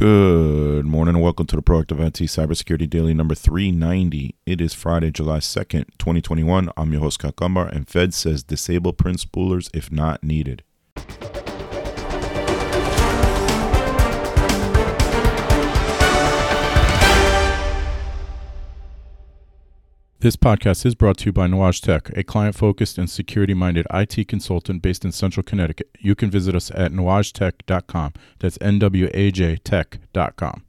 Good morning and welcome to the Proactive IT Cybersecurity Daily number 390. It is Friday, July 2nd, 2021. I'm your host, Gumbar, and Fed says disable print spoolers if not needed. This podcast is brought to you by Nuage Tech, a client focused and security minded IT consultant based in central Connecticut. You can visit us at nuagetech.com. That's N W A J tech.com.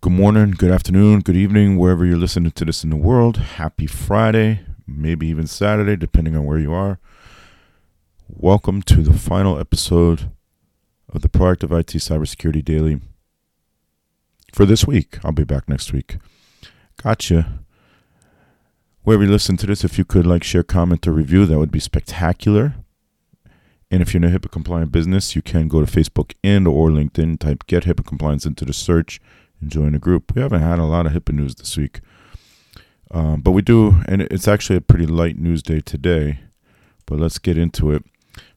Good morning, good afternoon, good evening, wherever you're listening to this in the world. Happy Friday, maybe even Saturday, depending on where you are. Welcome to the final episode of the Proactive IT Cybersecurity Daily for this week. I'll be back next week. Gotcha wherever you listen to this, if you could like, share, comment, or review, that would be spectacular. And if you're in a HIPAA compliant business, you can go to Facebook and or LinkedIn, type get HIPAA compliance into the search and join the group. We haven't had a lot of HIPAA news this week. Um, but we do, and it's actually a pretty light news day today. But let's get into it.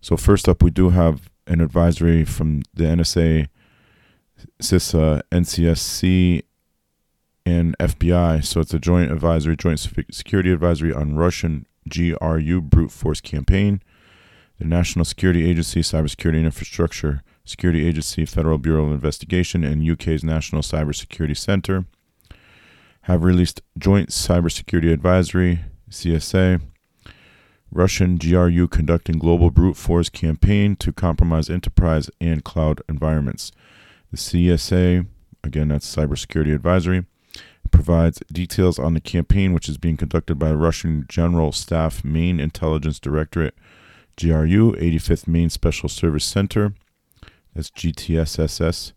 So first up, we do have an advisory from the NSA, CISA, NCSC, and FBI. So it's a joint advisory, joint security advisory on Russian GRU brute force campaign. The National Security Agency, Cybersecurity and Infrastructure Security Agency, Federal Bureau of Investigation, and UK's National Cybersecurity Centre have released joint cybersecurity advisory CSA. Russian GRU conducting global brute force campaign to compromise enterprise and cloud environments. The CSA, again, that's cybersecurity advisory, provides details on the campaign, which is being conducted by Russian General Staff Main Intelligence Directorate, GRU, 85th Main Special Service Center, that's GTSSS.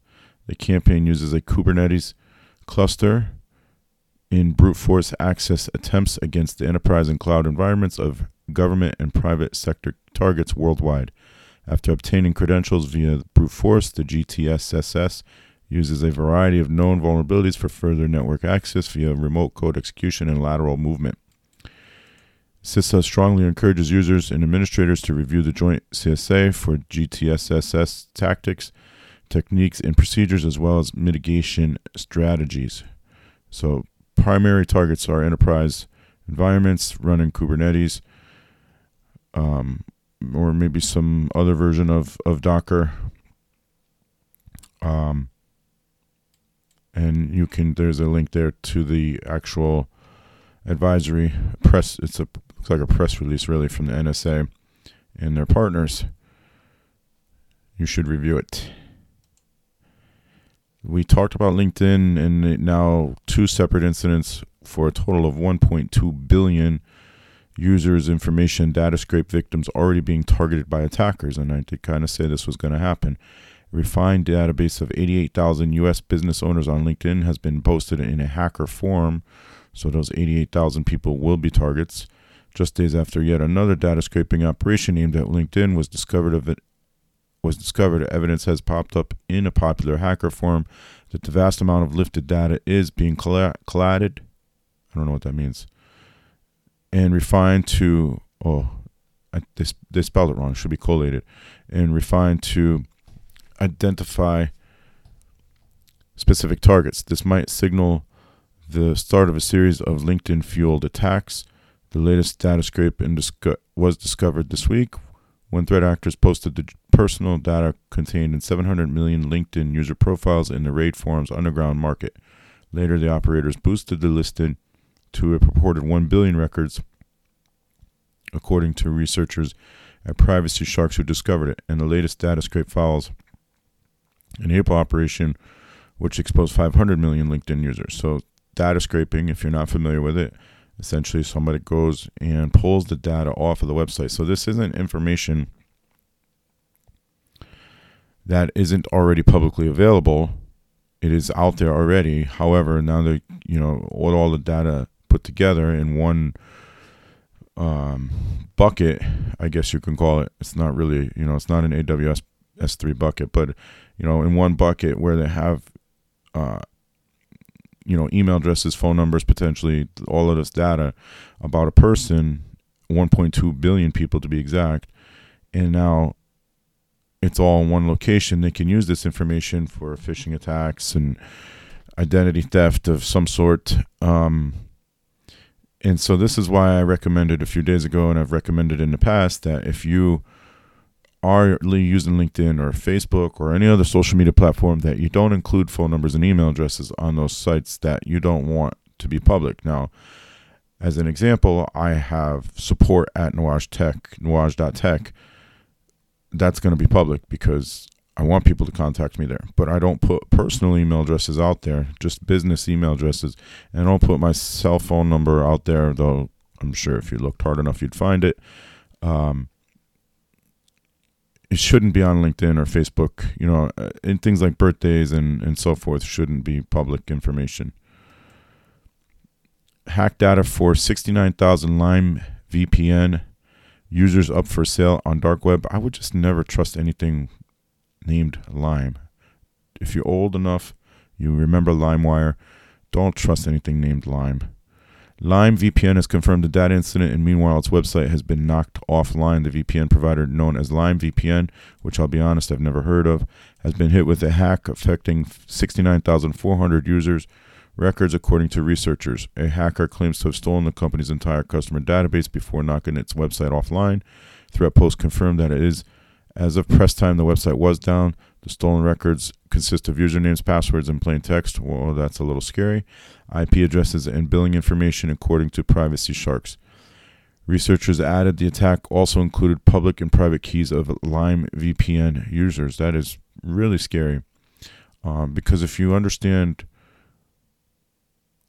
The campaign uses a Kubernetes cluster in brute force access attempts against the enterprise and cloud environments of government and private sector targets worldwide. After obtaining credentials via brute force, the GTSSS uses a variety of known vulnerabilities for further network access via remote code execution and lateral movement. CISA strongly encourages users and administrators to review the joint CSA for GTSSS tactics, techniques, and procedures, as well as mitigation strategies. So, primary targets are enterprise environments running Kubernetes, um, or maybe some other version of, of Docker. Um, and you can there's a link there to the actual advisory press it's a looks like a press release really from the NSA and their partners. You should review it. We talked about LinkedIn and now two separate incidents for a total of 1.2 billion users information data scrape victims already being targeted by attackers and I did kind of say this was going to happen refined database of 88,000 U.S. business owners on LinkedIn has been posted in a hacker forum, so those 88,000 people will be targets. Just days after yet another data scraping operation aimed at LinkedIn was discovered of it was discovered, evidence has popped up in a popular hacker forum that the vast amount of lifted data is being collated. I don't know what that means. And refined to oh, I, they, they spelled it wrong. It should be collated and refined to identify specific targets. This might signal the start of a series of LinkedIn fueled attacks. The latest data scrape disco- was discovered this week when threat actors posted the personal data contained in 700 million LinkedIn user profiles in the Raid Forum's underground market. Later, the operators boosted the listing to a purported 1 billion records, according to researchers at Privacy Sharks who discovered it. And the latest data scrape follows an April operation which exposed 500 million LinkedIn users. So, data scraping, if you're not familiar with it, essentially somebody goes and pulls the data off of the website. So, this isn't information that isn't already publicly available. It is out there already. However, now that you know all, all the data put together in one um, bucket, I guess you can call it. It's not really, you know, it's not an AWS S3 bucket, but you know, in one bucket where they have, uh, you know, email addresses, phone numbers, potentially all of this data about a person, 1.2 billion people to be exact, and now it's all in one location, they can use this information for phishing attacks and identity theft of some sort. Um, and so this is why I recommended a few days ago, and I've recommended in the past that if you are using LinkedIn or Facebook or any other social media platform, that you don't include phone numbers and email addresses on those sites that you don't want to be public. Now, as an example, I have support at Nuage Tech, nuage.tech. That's going to be public because I want people to contact me there, but I don't put personal email addresses out there, just business email addresses. And I don't put my cell phone number out there, though I'm sure if you looked hard enough, you'd find it. Um, it shouldn't be on LinkedIn or Facebook, you know, and uh, things like birthdays and, and so forth shouldn't be public information. Hack data for 69,000 Lime VPN users up for sale on dark web. I would just never trust anything named Lime. If you're old enough, you remember LimeWire. Don't trust anything named Lime. Lime VPN has confirmed the data incident, and meanwhile, its website has been knocked offline. The VPN provider, known as Lime VPN, which I'll be honest, I've never heard of, has been hit with a hack affecting 69,400 users' records, according to researchers. A hacker claims to have stolen the company's entire customer database before knocking its website offline. Threatpost confirmed that it is as of press time, the website was down. The stolen records consist of usernames, passwords, and plain text. Well, that's a little scary. IP addresses and billing information, according to Privacy Sharks. Researchers added the attack also included public and private keys of Lime VPN users. That is really scary. Um, because if you understand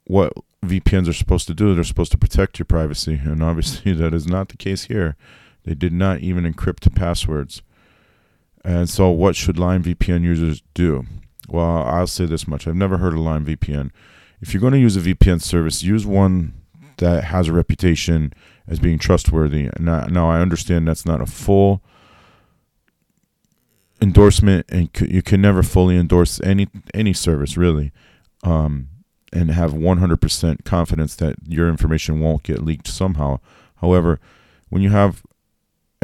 what VPNs are supposed to do, they're supposed to protect your privacy. And obviously, that is not the case here. They did not even encrypt passwords. And so, what should Lime VPN users do? Well, I'll say this much I've never heard of Lime VPN. If you're going to use a VPN service, use one that has a reputation as being trustworthy. Now, now I understand that's not a full endorsement, and you can never fully endorse any any service really, um, and have 100% confidence that your information won't get leaked somehow. However, when you have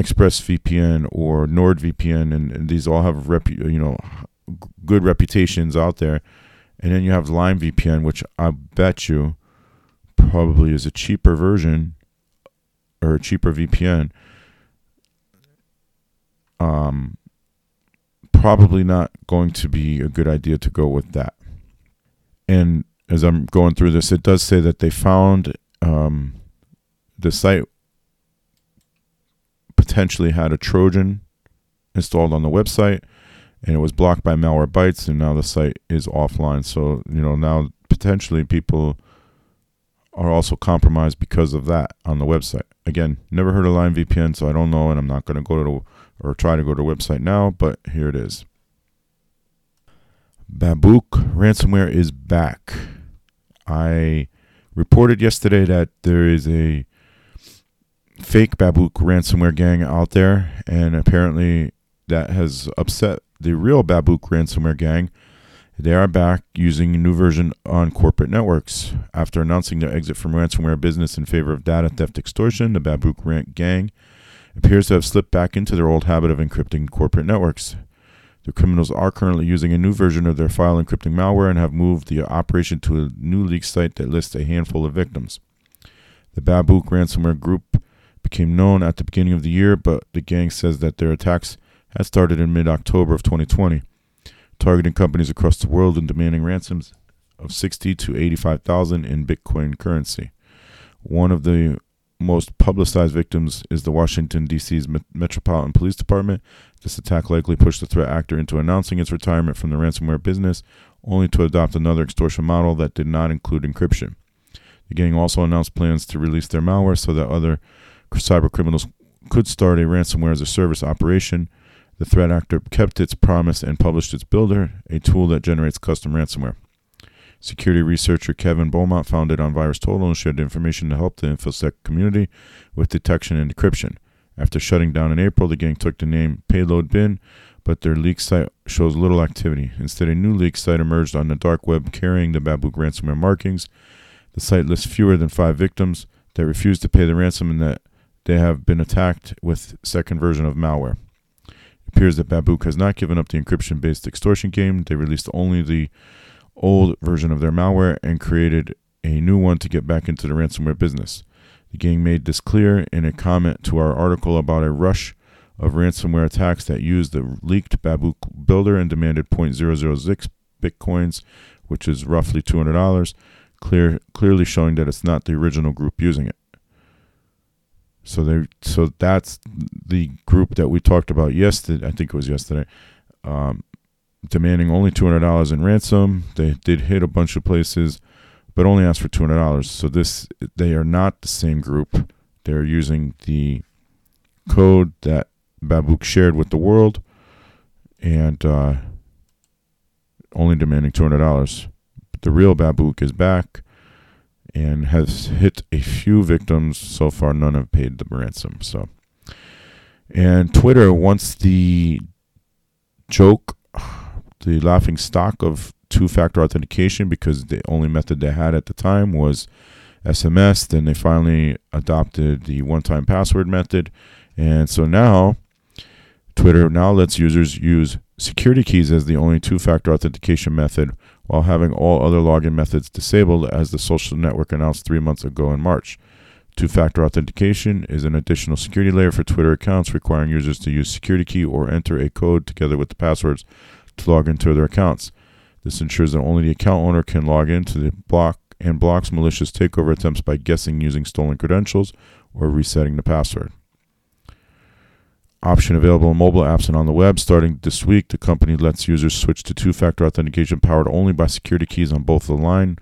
ExpressVPN or NordVPN, and, and these all have repu- you know good reputations out there. And then you have Lime VPN, which I bet you probably is a cheaper version or a cheaper VPN. Um, probably not going to be a good idea to go with that. And as I'm going through this, it does say that they found um, the site potentially had a Trojan installed on the website and it was blocked by Malwarebytes and now the site is offline. So, you know, now potentially people are also compromised because of that on the website. Again, never heard of Lime VPN, so I don't know, and I'm not going to go to or try to go to the website now, but here it is. Babuk ransomware is back. I reported yesterday that there is a fake Babuk ransomware gang out there, and apparently that has upset the real Babuk ransomware gang. They are back using a new version on corporate networks. After announcing their exit from ransomware business in favor of data theft extortion, the Babuk gang appears to have slipped back into their old habit of encrypting corporate networks. The criminals are currently using a new version of their file encrypting malware and have moved the operation to a new leak site that lists a handful of victims. The Babuk ransomware group became known at the beginning of the year, but the gang says that their attacks had started in mid October of 2020, targeting companies across the world and demanding ransoms of 60 to 85,000 in Bitcoin currency. One of the most publicized victims is the Washington, D.C.'s Metropolitan Police Department. This attack likely pushed the threat actor into announcing its retirement from the ransomware business, only to adopt another extortion model that did not include encryption. The gang also announced plans to release their malware so that other cyber criminals could start a ransomware as a service operation. The threat actor kept its promise and published its Builder, a tool that generates custom ransomware. Security researcher Kevin Beaumont founded on VirusTotal and shared information to help the InfoSec community with detection and decryption. After shutting down in April, the gang took the name Payload Bin, but their leak site shows little activity. Instead, a new leak site emerged on the dark web carrying the Babuk ransomware markings. The site lists fewer than five victims that refused to pay the ransom and that they have been attacked with second version of malware. appears that Babuk has not given up the encryption based extortion game. They released only the old version of their malware and created a new one to get back into the ransomware business. The gang made this clear in a comment to our article about a rush of ransomware attacks that used the leaked Babuk builder and demanded 0.006 bitcoins, which is roughly $200, clear, clearly showing that it's not the original group using it. So they so that's the group that we talked about yesterday. I think it was yesterday. Um, demanding only two hundred dollars in ransom. They did hit a bunch of places, but only asked for two hundred dollars. So this they are not the same group. They're using the code that Babuk shared with the world, and uh, only demanding two hundred dollars. The real Babuk is back and has hit a few victims. So far, none have paid the ransom. So, and Twitter wants the joke, the laughing stock of two-factor authentication because the only method they had at the time was SMS. Then they finally adopted the one-time password method, and so now Twitter now lets users use security keys as the only two-factor authentication method while having all other login methods disabled as the social network announced three months ago in March. Two factor authentication is an additional security layer for Twitter accounts requiring users to use security key or enter a code together with the passwords to log into their accounts. This ensures that only the account owner can log into the block and blocks malicious takeover attempts by guessing using stolen credentials or resetting the password option available in mobile apps and on the web. Starting this week, the company lets users switch to two-factor authentication powered only by security keys on both the line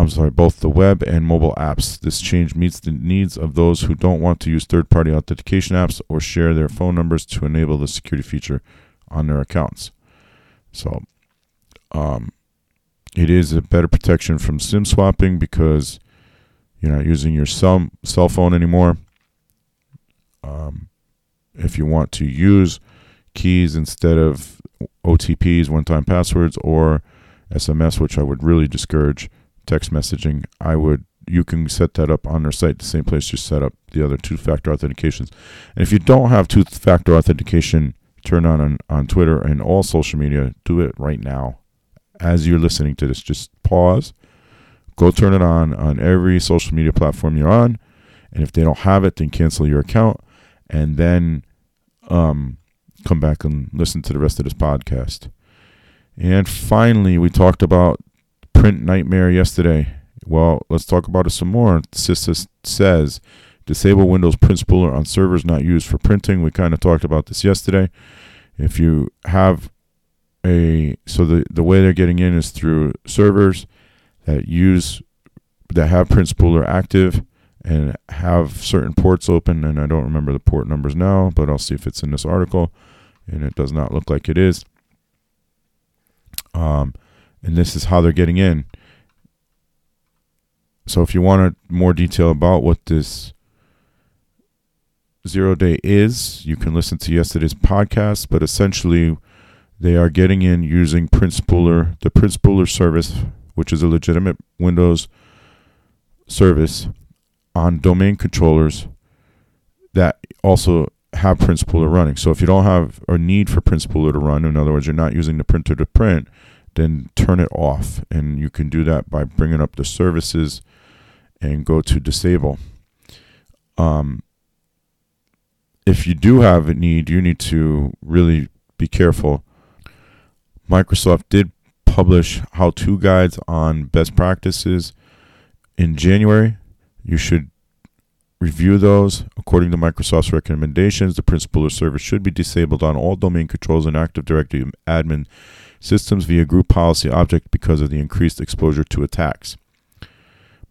I'm sorry, both the web and mobile apps. This change meets the needs of those who don't want to use third-party authentication apps or share their phone numbers to enable the security feature on their accounts. So, um, it is a better protection from SIM swapping because you're not using your cell cell phone anymore. Um, if you want to use keys instead of OTPs, one time passwords, or SMS, which I would really discourage text messaging, I would you can set that up on their site, the same place you set up the other two factor authentications. And if you don't have two factor authentication turned on, on on Twitter and all social media, do it right now. As you're listening to this, just pause, go turn it on on every social media platform you're on. And if they don't have it, then cancel your account and then um, come back and listen to the rest of this podcast. And finally, we talked about print nightmare yesterday. Well, let's talk about it some more. CISA says disable Windows print spooler on servers not used for printing. We kind of talked about this yesterday. If you have a so the the way they're getting in is through servers that use that have print spooler active and have certain ports open. And I don't remember the port numbers now, but I'll see if it's in this article. And it does not look like it is. Um, and this is how they're getting in. So if you want more detail about what this zero day is, you can listen to yesterday's podcast. But essentially, they are getting in using Spooler, the Spooler service, which is a legitimate Windows service on domain controllers that also have Print Spooler running. So if you don't have a need for Print Spooler to run, in other words, you're not using the printer to print, then turn it off. And you can do that by bringing up the services and go to disable. Um, if you do have a need, you need to really be careful. Microsoft did publish how to guides on best practices in January. You should review those. According to Microsoft's recommendations, the Print Spooler service should be disabled on all domain controls and Active Directory admin systems via group policy object because of the increased exposure to attacks.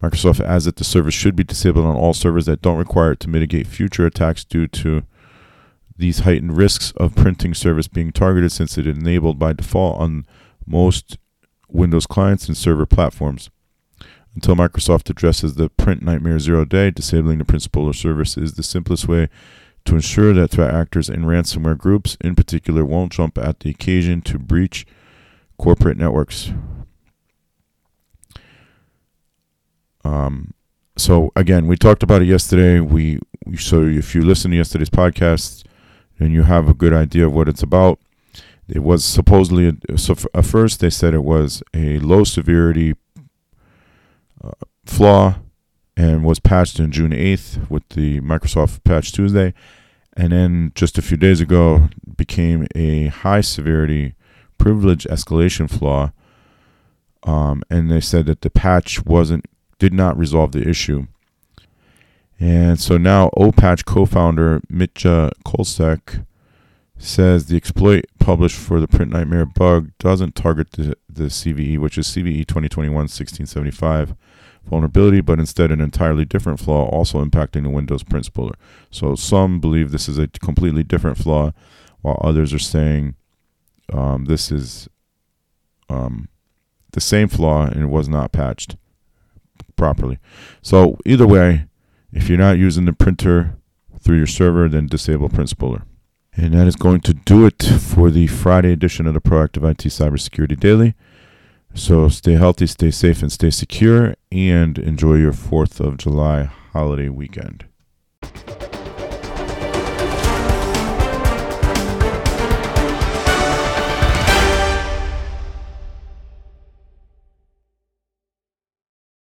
Microsoft adds that the service should be disabled on all servers that don't require it to mitigate future attacks due to these heightened risks of printing service being targeted since it is enabled by default on most Windows clients and server platforms. Until Microsoft addresses the print nightmare zero day, disabling the Print Spooler service is the simplest way to ensure that threat actors and ransomware groups in particular won't jump at the occasion to breach corporate networks. Um, so again, we talked about it yesterday. We, so if you listen to yesterday's podcast, and you have a good idea of what it's about. It was supposedly so. At first, they said it was a low severity flaw and was patched in June 8th with the Microsoft Patch Tuesday, and then just a few days ago became a high severity privilege escalation flaw. Um, and they said that the patch wasn't did not resolve the issue. And so now 0patch co-founder Mitja Kolsek says the exploit published for the Print Nightmare bug doesn't target the, the CVE, which is CVE 2021-1675 vulnerability, but instead an entirely different flaw also impacting the Windows print spooler. So some believe this is a completely different flaw, while others are saying um, this is um, the same flaw and it was not patched properly. So either way, if you're not using the printer through your server, then disable Print Spooler. And that is going to do it for the Friday edition of the Proactive IT Cybersecurity Daily. So stay healthy, stay safe, and stay secure, and enjoy your 4th of July holiday weekend.